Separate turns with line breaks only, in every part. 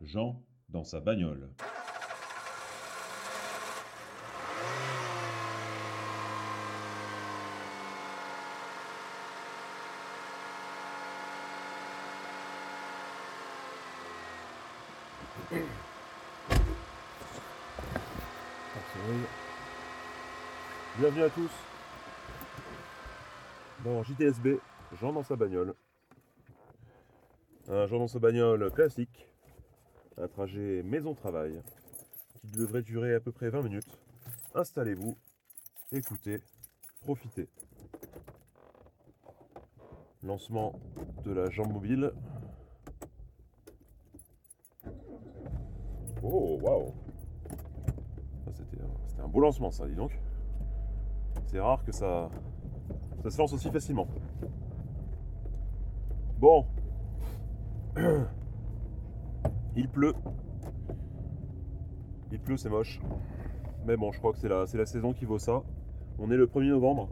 Jean dans sa bagnole.
Bienvenue à tous dans JTSB, Jean dans sa bagnole. Un Jean dans sa bagnole classique, un trajet maison-travail qui devrait durer à peu près 20 minutes. Installez-vous, écoutez, profitez. Lancement de la jambe mobile. Oh, waouh C'était un, un beau lancement, ça, dis donc. C'est rare que ça, ça se lance aussi facilement. Bon. Il pleut. Il pleut, c'est moche. Mais bon, je crois que c'est la, saison qui vaut ça. On est le 1er novembre.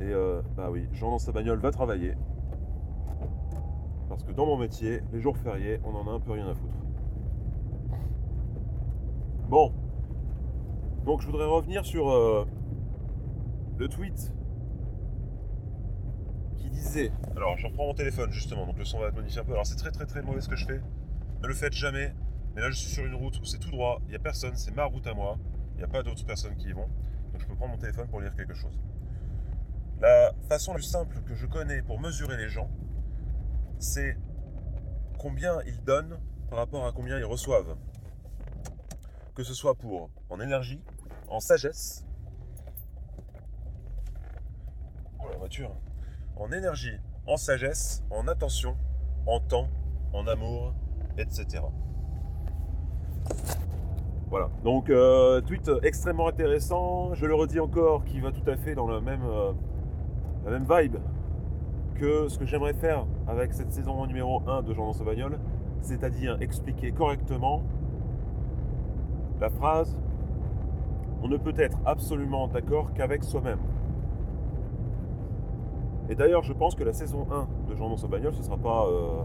Et euh, bah oui, Jean dans sa bagnole va travailler. Parce que dans mon métier, les jours fériés, on en a un peu rien à foutre. Bon. Donc je voudrais revenir sur euh, le tweet Alors je reprends mon téléphone justement, donc le son va être modifié un peu. Alors c'est très très très mauvais ce que je fais. Ne le faites jamais. Mais là je suis sur une route où c'est tout droit, il n'y a personne, c'est ma route à moi. Il n'y a pas d'autres personnes qui y vont. Donc je peux prendre mon téléphone pour lire quelque chose. La façon la plus simple que je connais pour mesurer les gens, c'est combien ils donnent par rapport à combien ils reçoivent. Que ce soit pour en énergie, en sagesse, oh la voiture, en énergie, en sagesse, en attention, en temps, en amour, etc. Voilà, donc euh, tweet extrêmement intéressant, je le redis encore, qui va tout à fait dans le même, euh, la même vibe que ce que j'aimerais faire avec cette saison numéro 1 de Jean dans sa bagnole, c'est-à-dire expliquer correctement la phrase on ne peut être absolument d'accord qu'avec soi-même. Et d'ailleurs, je pense que la saison 1 de Jean dans sa bagnole, ce sera pas euh,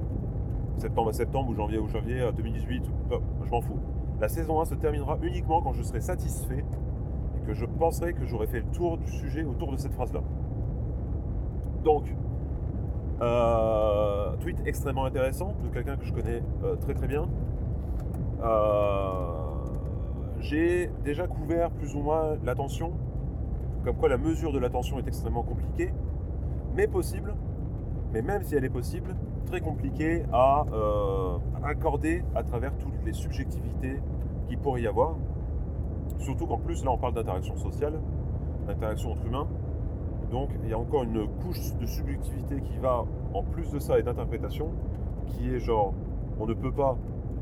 septembre à septembre ou janvier ou janvier à 2018, ou- non, je m'en fous. La saison 1 se terminera uniquement quand je serai satisfait et que je penserai que j'aurai fait le tour du sujet autour de cette phrase-là. Donc, euh, tweet extrêmement intéressant de quelqu'un que je connais euh, très très bien. J'ai déjà couvert plus ou moins l'attention, comme quoi la mesure de l'attention est extrêmement compliquée, mais possible. Mais même si elle est possible, très compliquée à euh, accorder à travers toutes les subjectivités qu'il pourrait y avoir. Surtout qu'en plus, là, on parle d'interaction sociale, d'interaction entre humains. Donc, il y a encore une couche de subjectivité qui va, en plus de ça, et d'interprétation, qui est genre, on ne peut pas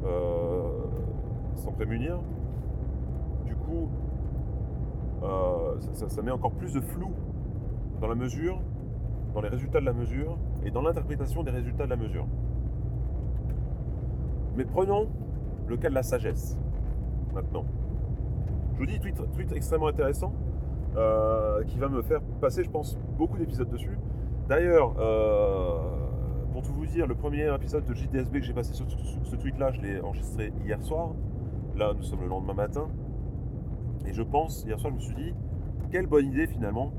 euh, s'en prémunir. Du coup, euh, ça, ça- ça met encore plus de flou dans la mesure, dans les résultats de la mesure et dans l'interprétation des résultats de la mesure. Mais prenons le cas de la sagesse, maintenant. Je vous dis, tweet, tweet extrêmement intéressant, euh, qui va me faire passer, je pense, beaucoup d'épisodes dessus. D'ailleurs, euh, pour tout vous dire, le premier épisode de JDSB que j'ai passé sur, ce tweet-là, je l'ai enregistré hier soir. Là, nous sommes le lendemain matin. Et je pense, hier soir, je me suis dit, quelle bonne idée finalement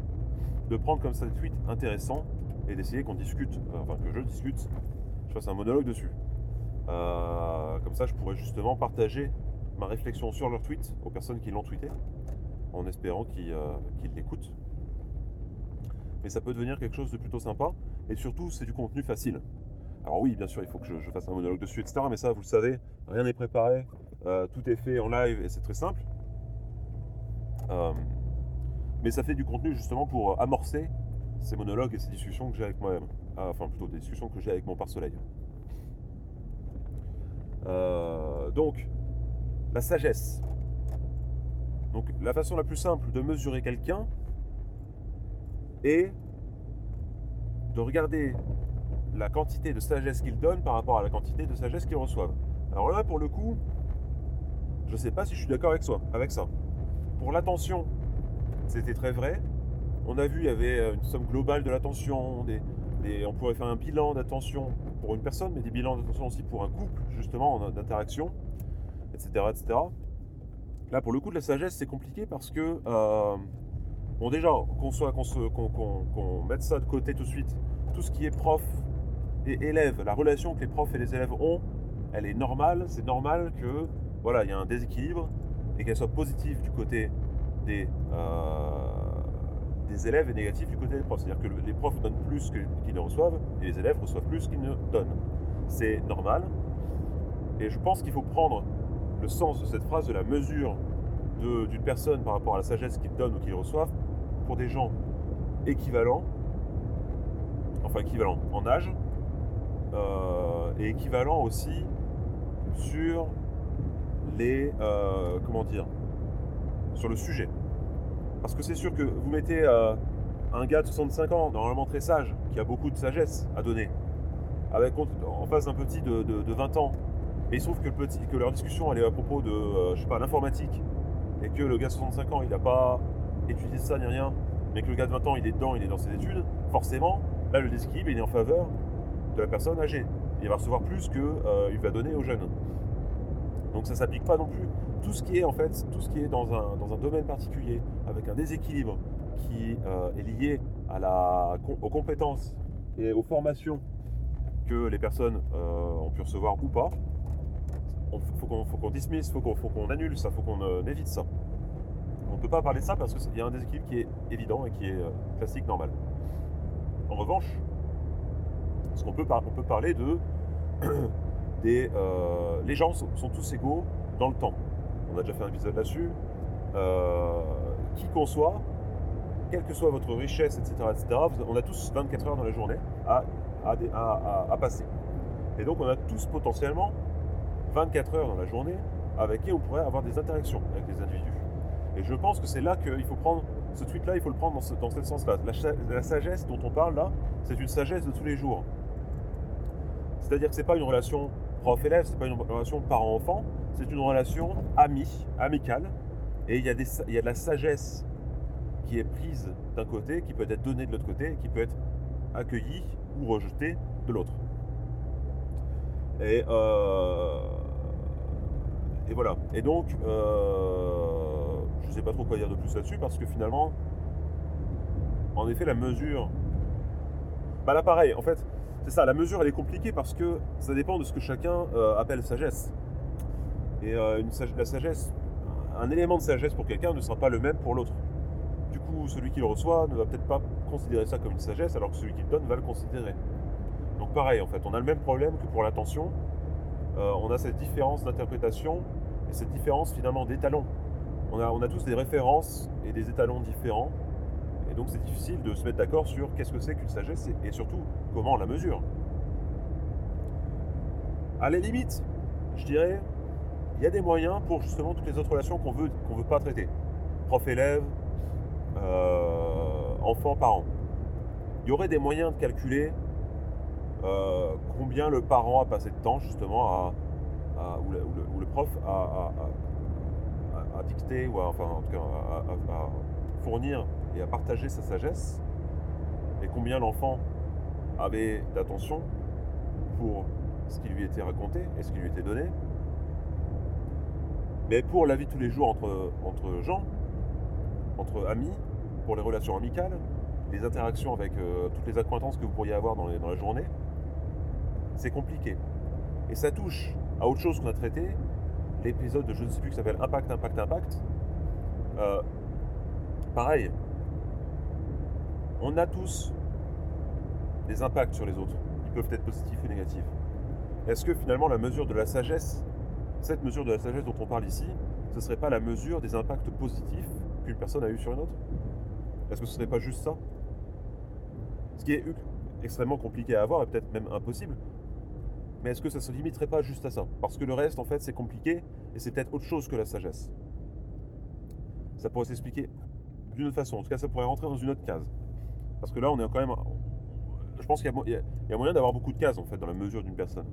de prendre comme ça des tweets intéressants et d'essayer qu'on discute, euh, enfin que je discute, je fasse un monologue dessus. Euh, comme ça, je pourrais justement partager ma réflexion sur leur tweet aux personnes qui l'ont tweeté, en espérant qu'ils euh, qu'ils l'écoutent. Mais ça peut devenir quelque chose de plutôt sympa, et surtout, c'est du contenu facile. Alors oui, bien sûr, il faut que je, fasse un monologue dessus, etc. Mais ça, vous le savez, rien n'est préparé, tout est fait en live et c'est très simple. Euh, mais ça fait du contenu justement pour amorcer ces monologues et ces discussions que j'ai avec moi-même. Ah, enfin, plutôt des discussions que j'ai avec mon pare-soleil. Euh, donc, la sagesse. Donc, la façon la plus simple de mesurer quelqu'un est de regarder la quantité de sagesse qu'il donne par rapport à la quantité de sagesse qu'il reçoit. Alors là, pour le coup, je ne sais pas si je suis d'accord avec, avec ça. Pour l'attention, c'était très vrai. On a vu, il y avait une somme globale de l'attention, on pourrait faire un bilan d'attention pour une personne, mais des bilans d'attention aussi pour un couple, justement, d'interaction, etc., etc. Là, pour le coup de la sagesse, c'est compliqué parce que, euh, bon, déjà, qu'on soit, qu'on mette ça de côté tout de suite, tout ce qui est prof et élève, la relation que les profs et les élèves ont, elle est normale. C'est normal que, voilà, il y a un déséquilibre et qu'elle soit positive du côté des, euh, des élèves et négative du côté des profs. C'est-à-dire que les profs donnent plus qu'ils ne reçoivent et les élèves reçoivent plus qu'ils ne donnent. C'est normal. Et je pense qu'il faut prendre le sens de cette phrase, de la mesure d'une personne par rapport à la sagesse qu'ils donnent ou qu'ils reçoivent, pour des gens équivalents, enfin équivalents en âge, euh, et équivalents aussi sur les, euh, comment dire, sur le sujet. Parce que c'est sûr que vous mettez euh, un gars de 65 ans, normalement très sage, qui a beaucoup de sagesse à donner, avec en face un petit de, 20 ans, et il se trouve que, le petit, que leur discussion elle est à propos de, euh, je sais pas, l'informatique, et que le gars de 65 ans, il n'a pas étudié ça ni rien, mais que le gars de 20 ans, il est dedans, il est dans ses études, forcément, là, le déséquilibre, il est en faveur de la personne âgée. Il va recevoir plus qu'il euh, va donner aux jeunes. Donc ça ne s'applique pas non plus. Tout ce qui est en fait, tout ce qui est dans un, dans un domaine particulier, avec un déséquilibre qui euh, est lié à la, aux compétences et aux formations que les personnes euh, ont pu recevoir ou pas, il faut qu'on qu dismisse, il faut qu'on annule ça, il faut qu'on euh, évite ça. On ne peut pas parler de ça parce qu'il y a un déséquilibre qui est évident et qui est classique, normal. En revanche, peut, on peut parler de des, les gens sont tous égaux dans le temps on a déjà fait un épisode là-dessus, euh, qui qu'on soit, quelle que soit votre richesse, etc., etc., on a tous 24 heures dans la journée à, passer. Et donc on a tous potentiellement 24 heures dans la journée avec qui on pourrait avoir des interactions avec des individus. Et je pense que c'est là qu'il faut prendre, ce tweet-là, il faut le prendre dans ce, dans sens-là. La, sagesse dont on parle là, c'est une sagesse de tous les jours. C'est-à-dire que ce n'est pas une relation prof-élève, ce n'est pas une relation parent-enfant, c'est une relation amie, amicale, et il y, a des, il y a de la sagesse qui est prise d'un côté, qui peut être donnée de l'autre côté, qui peut être accueillie ou rejetée de l'autre. Et, euh, et voilà. Et donc, euh, je sais pas trop quoi dire de plus là-dessus, parce que finalement, en effet, la mesure... Bah là, pareil, en fait, c'est ça, la mesure, elle est compliquée parce que ça dépend de ce que chacun euh, appelle sagesse. Et euh, la sagesse, un élément de sagesse pour quelqu'un ne sera pas le même pour l'autre. Du coup, celui qui le reçoit ne va peut-être pas considérer ça comme une sagesse, alors que celui qui le donne va le considérer. Donc pareil, en fait, on a le même problème que pour l'attention. Euh, on a cette différence d'interprétation et cette différence finalement d'étalons. On a, on a tous des références et des étalons différents. Et donc c'est difficile de se mettre d'accord sur qu'est-ce que c'est qu'une sagesse et, surtout comment on la mesure. À la limite, je dirais, il y a des moyens pour justement toutes les autres relations qu'on veut qu'on veut pas traiter. Prof-élève, euh, enfant-parent. Il y aurait des moyens de calculer euh, combien le parent a passé de temps justement à, ou, le, prof a, à, dicter ou enfin en tout cas à, fournir et à partager sa sagesse et combien l'enfant avait d'attention pour ce qui lui était raconté et ce qui lui était donné mais pour la vie de tous les jours entre, entre gens, entre amis, pour les relations amicales, les interactions avec euh, toutes les acquaintances que vous pourriez avoir dans, dans la journée, c'est compliqué. Et ça touche à autre chose qu'on a traité, l'épisode de je ne sais plus qui s'appelle Impact, Impact, Impact. Euh, pareil, on a tous des impacts sur les autres. Ils peuvent être positifs ou négatifs. Est-ce que finalement la mesure de la sagesse cette mesure de la sagesse dont on parle ici, ce ne serait pas la mesure des impacts positifs qu'une personne a eu sur une autre? Est-ce que ce ne serait pas juste ça? Ce qui est extrêmement compliqué à avoir et peut-être même impossible. Mais est-ce que ça ne se limiterait pas juste à ça? Parce que le reste, en fait, c'est compliqué et c'est peut-être autre chose que la sagesse. Ça pourrait s'expliquer d'une autre façon. En tout cas, ça pourrait rentrer dans une autre case. Parce que là, on est quand même. Je pense qu'il y, a moyen d'avoir beaucoup de cases, en fait, dans la mesure d'une personne.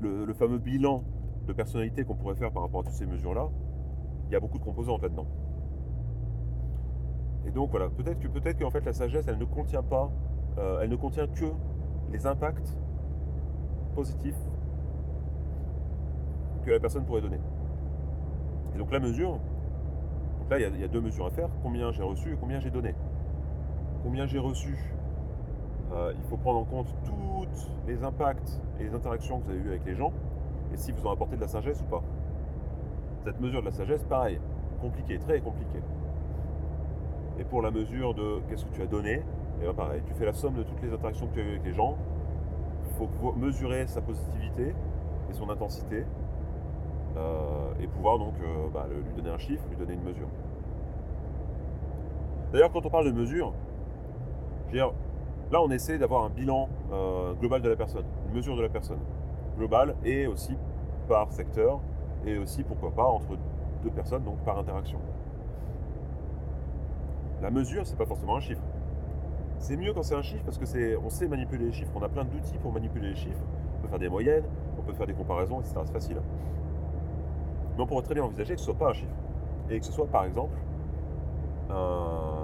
le fameux bilan de personnalité qu'on pourrait faire par rapport à toutes ces mesures-là, il y a beaucoup de composantes là-dedans. Et donc voilà, peut-être que peut-être qu'en fait la sagesse, elle ne contient pas, euh, elle ne contient que les impacts positifs que la personne pourrait donner. Et donc la mesure, là il y, il y a deux mesures à faire, combien j'ai reçu et combien j'ai donné. Combien j'ai reçu, euh, il faut prendre en compte tous les impacts et les interactions que vous avez eues avec les gens, et si vous en apportez de la sagesse ou pas. Cette mesure de la sagesse, pareil, compliqué, très compliqué. Et pour la mesure de qu'est-ce que tu as donné, et bien pareil, tu fais la somme de toutes les interactions que tu as eues avec les gens. Il faut mesurer sa positivité et son intensité. euh, et pouvoir donc euh, bah, lui donner un chiffre, lui donner une mesure. D'ailleurs, quand on parle de mesure, là on essaie d'avoir un bilan euh, global de la personne, une mesure de la personne. Globale et aussi par secteur, et aussi pourquoi pas entre deux personnes, donc par interaction. La mesure, c'est pas forcément un chiffre. C'est mieux quand c'est un chiffre parce que c'est, on sait manipuler les chiffres. On a plein d'outils pour manipuler les chiffres. On peut faire des moyennes, on peut faire des comparaisons, etc. C'est facile. Mais on pourrait très bien envisager que ce soit pas un chiffre et que ce soit par exemple un-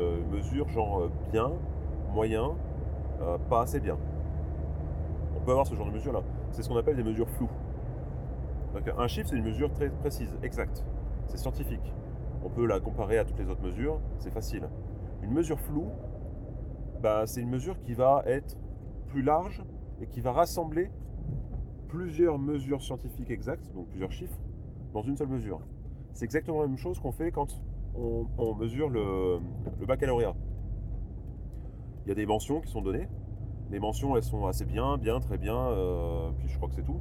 une mesure genre euh, bien, moyen, euh, pas assez bien. On peut avoir ce genre de mesure là. C'est ce qu'on appelle des mesures floues. Donc un chiffre c'est une mesure très précise, exacte. C'est scientifique. On peut la comparer à toutes les autres mesures, c'est facile. Une mesure floue, bah, c'est une mesure qui va être plus large et qui va rassembler plusieurs mesures scientifiques exactes, donc plusieurs chiffres, dans une seule mesure. C'est exactement la même chose qu'on fait quand on, mesure le, baccalauréat. Il y a des mentions qui sont données. Les mentions, elles sont assez bien, bien, très bien, euh, puis je crois que c'est tout.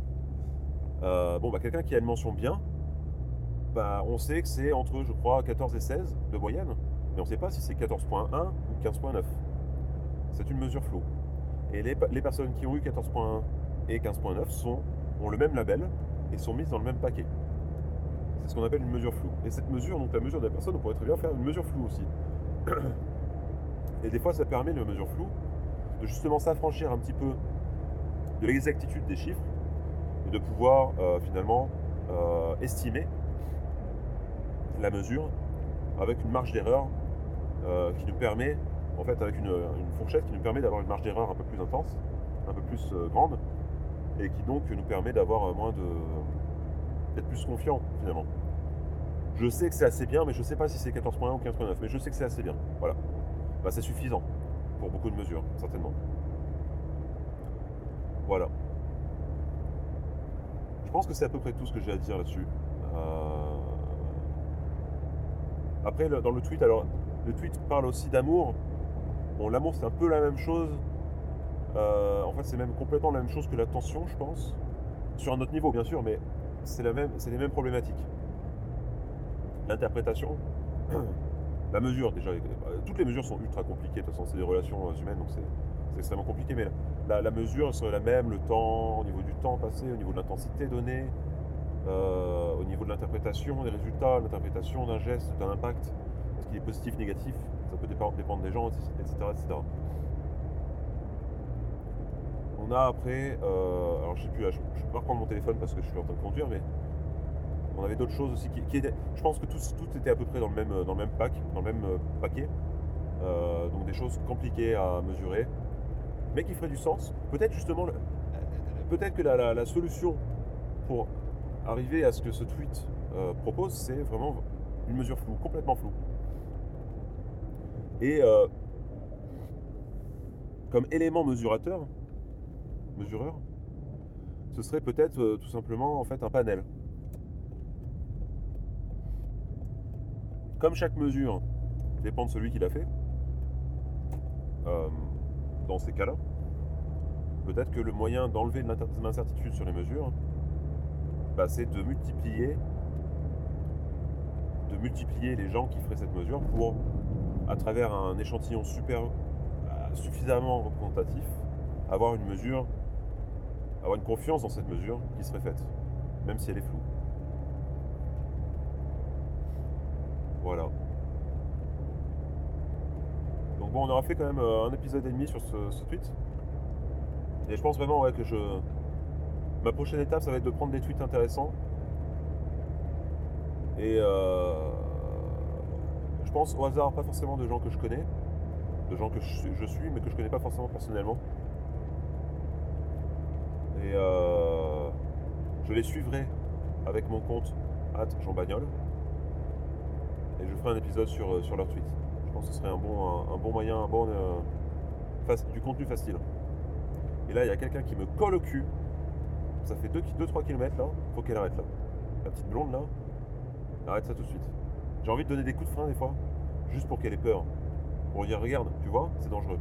Euh, bon, bah, quelqu'un qui a une mention bien, bah, on sait que c'est entre, je crois, 14 et 16 de moyenne, mais on ne sait pas si c'est 14.1 ou 15.9. C'est une mesure floue. Et les, les personnes qui ont eu 14.1 et 15.9 sont, ont le même label et sont mises dans le même paquet. C'est ce qu'on appelle une mesure floue. Et cette mesure, donc la mesure de la personne, on pourrait très bien faire une mesure floue aussi. Et des fois, ça permet, la mesure floue, de justement s'affranchir un petit peu de l'exactitude des chiffres et de pouvoir euh, finalement euh, estimer la mesure avec une marge d'erreur euh, qui nous permet, en fait, avec une, fourchette qui nous permet d'avoir une marge d'erreur un peu plus intense, un peu plus grande, et qui donc nous permet d'avoir moins de. D'être plus confiant finalement. Je sais que c'est assez bien, mais je ne sais pas si c'est 14.1 ou 15.9, mais je sais que c'est assez bien. Voilà. Bah, c'est suffisant pour beaucoup de mesures, certainement. Voilà. Je pense que c'est à peu près tout ce que j'ai à dire là-dessus. Euh, Après, dans le tweet, alors, le tweet parle aussi d'amour. Bon, l'amour, c'est un peu la même chose. Euh, en fait, c'est même complètement la même chose que l'attention, je pense. Sur un autre niveau, bien sûr, mais c'est même, les mêmes problématiques. L'interprétation, la mesure, déjà, euh, toutes les mesures sont ultra compliquées. De toute façon, c'est des relations euh, humaines, donc c'est extrêmement compliqué. Mais la, mesure serait la même, le temps, au niveau du temps passé, au niveau de l'intensité donnée, euh, au niveau de l'interprétation des résultats, l'interprétation d'un geste, d'un impact, est-ce qu'il est positif, négatif, ça peut dépendre, dépendre des gens, etc. etc. On a après, euh, alors je sais plus, je peux pas reprendre mon téléphone parce que je suis en train de conduire, mais on avait d'autres choses aussi qui, étaient. Je pense que tout, tout était à peu près dans le même, dans le même pack, dans le même euh, paquet. Euh, donc des choses compliquées à mesurer, mais qui feraient du sens. Peut-être justement, peut-être que la, solution pour arriver à ce que ce tweet euh, propose, c'est vraiment une mesure floue, complètement floue. Et euh, comme élément mesurateur, mesureur, ce serait peut-être euh, tout simplement en fait un panel. Comme chaque mesure dépend de celui qui l'a fait, euh, dans ces cas-là, peut-être que le moyen d'enlever de l'incertitude sur les mesures, bah, c'est de multiplier, de multiplier les gens qui feraient cette mesure pour, à travers un échantillon euh, suffisamment représentatif, avoir une mesure, avoir une confiance dans cette mesure qui serait faite, même si elle est floue. Voilà. Donc bon, on aura fait quand même euh, un épisode et demi sur ce, tweet. Et je pense vraiment ouais, que je... Ma prochaine étape, ça va être de prendre des tweets intéressants. Et euh, je pense au hasard, pas forcément de gens que je connais, de gens que je je suis, mais que je connais pas forcément personnellement. Et euh, je les suivrai avec mon compte Jean Bagnol. Et je ferai un épisode sur, euh, leur tweet. Je pense que ce serait un bon, un, bon moyen, un bon, euh, du contenu facile. Et là, il y a quelqu'un qui me colle au cul. Ça fait 2-3 km là. Faut qu'elle arrête là. La petite blonde là. Arrête ça tout de suite. J'ai envie de donner des coups de frein des fois. Juste pour qu'elle ait peur. Pour dire, regarde, tu vois, c'est dangereux.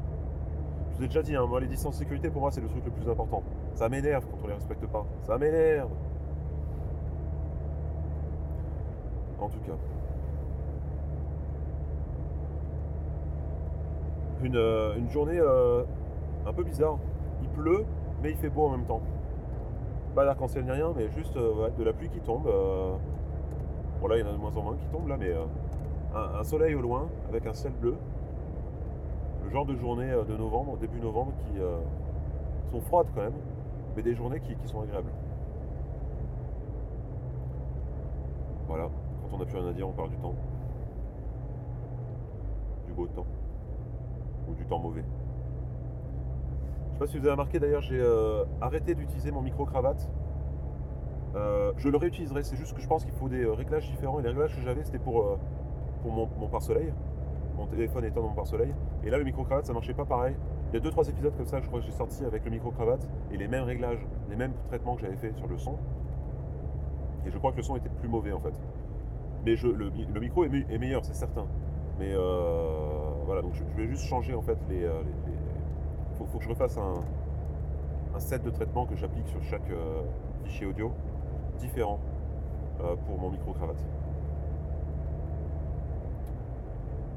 Vous ai déjà dit, hein, moi, les distances de sécurité, pour moi, c'est le truc le plus important. Ça m'énerve quand on les respecte pas. Ça m'énerve. En tout cas. Une, euh, journée euh, un peu bizarre. Il pleut, mais il fait beau en même temps. Pas d'arc-en-ciel ni rien, mais juste euh, de la pluie qui tombe. Bon là il y en a de moins en moins qui tombent là, mais un, soleil au loin avec un ciel bleu. Le genre de journée de novembre, début novembre, qui sont froides quand même, mais des journées qui, sont agréables. Voilà, quand on n'a plus rien à dire, on parle du temps. Du beau temps. Ou du temps mauvais. Je sais pas si vous avez remarqué d'ailleurs, j'ai euh, arrêté d'utiliser mon micro-cravate. Euh, je le réutiliserai, c'est juste que je pense qu'il faut des euh, réglages différents. Et les réglages que j'avais, c'était pour, pour mon, pare-soleil. Mon téléphone étant dans mon pare-soleil. Et là, le micro-cravate, ça marchait pas pareil. Il y a 2-3 épisodes comme ça, je crois que j'ai sorti avec le micro-cravate et les mêmes réglages, les mêmes traitements que j'avais fait sur le son. Et je crois que le son était plus mauvais en fait. Mais je, le, micro est, meilleur, c'est certain. Mais voilà, donc je, vais juste changer en fait les, faut, faut, que je refasse un, set de traitements que j'applique sur chaque euh, fichier audio différent euh, pour mon micro-cravate.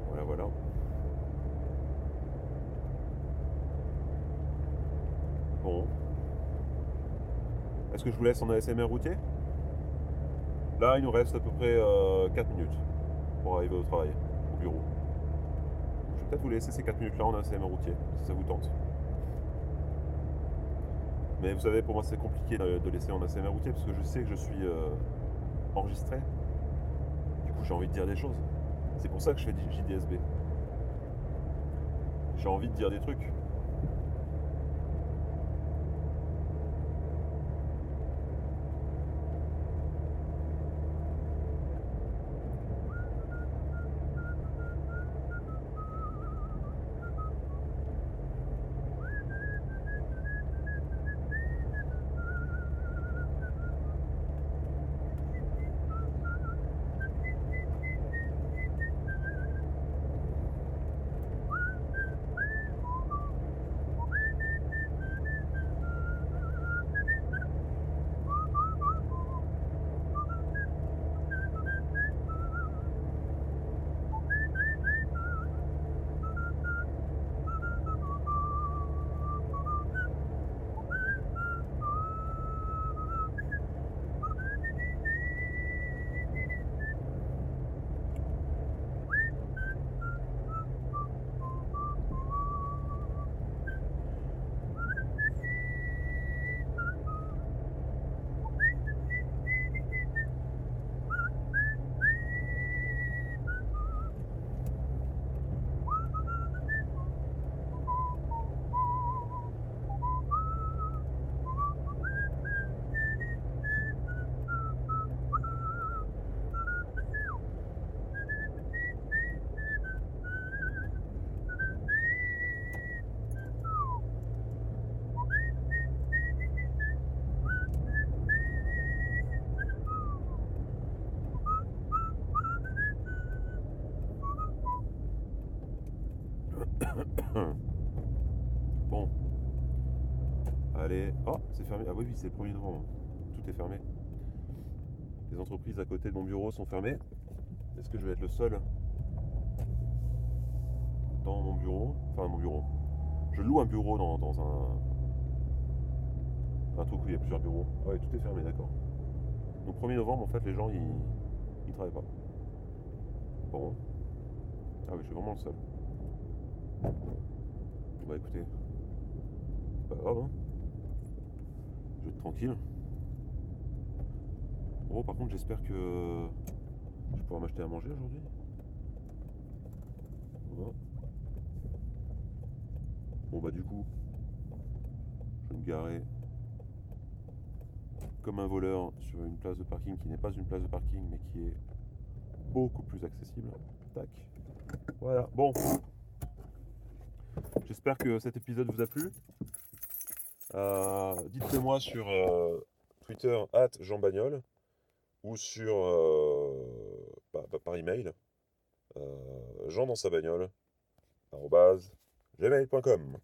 Voilà, voilà. Est-ce que je vous laisse en ASMR routier? Là, il nous reste à peu près 4 euh, minutes pour arriver au travail, au bureau. Je vais peut-être vous laisser ces 4 minutes-là en ASMR routier, si ça vous tente. Mais vous savez, pour moi, c'est compliqué de laisser en ASMR routier parce que je sais que je suis euh, enregistré. Du coup, j'ai envie de dire des choses. C'est pour ça que je fais JDSB. J'ai envie de dire des trucs. Oh, c'est fermé. Ah oui, oui, c'est le premier novembre. Tout est fermé. Les entreprises à côté de mon bureau sont fermées. Est-ce que je vais être le seul dans mon bureau? Enfin, mon bureau. Je loue un bureau dans, un. Un truc où il y a plusieurs bureaux. Ah ouais, tout est fermé, d'accord. Donc 1er novembre, en fait, les gens, ils, ils travaillent pas. Bon. Ah oui, je suis vraiment le seul. Bah écoutez, pas grave, hein. Je vais être tranquille. Bon, par contre, j'espère que je pourrai m'acheter à manger aujourd'hui. Bon bah du coup, je vais me garer comme un voleur sur une place de parking qui n'est pas une place de parking mais qui est beaucoup plus accessible. Tac. Voilà. Bon. J'espère que cet épisode vous a plu. Euh, Dites-le moi sur euh, Twitter at Jean Bagnol ou sur euh, bah, bah, par email Jean dans sa bagnole gmail.com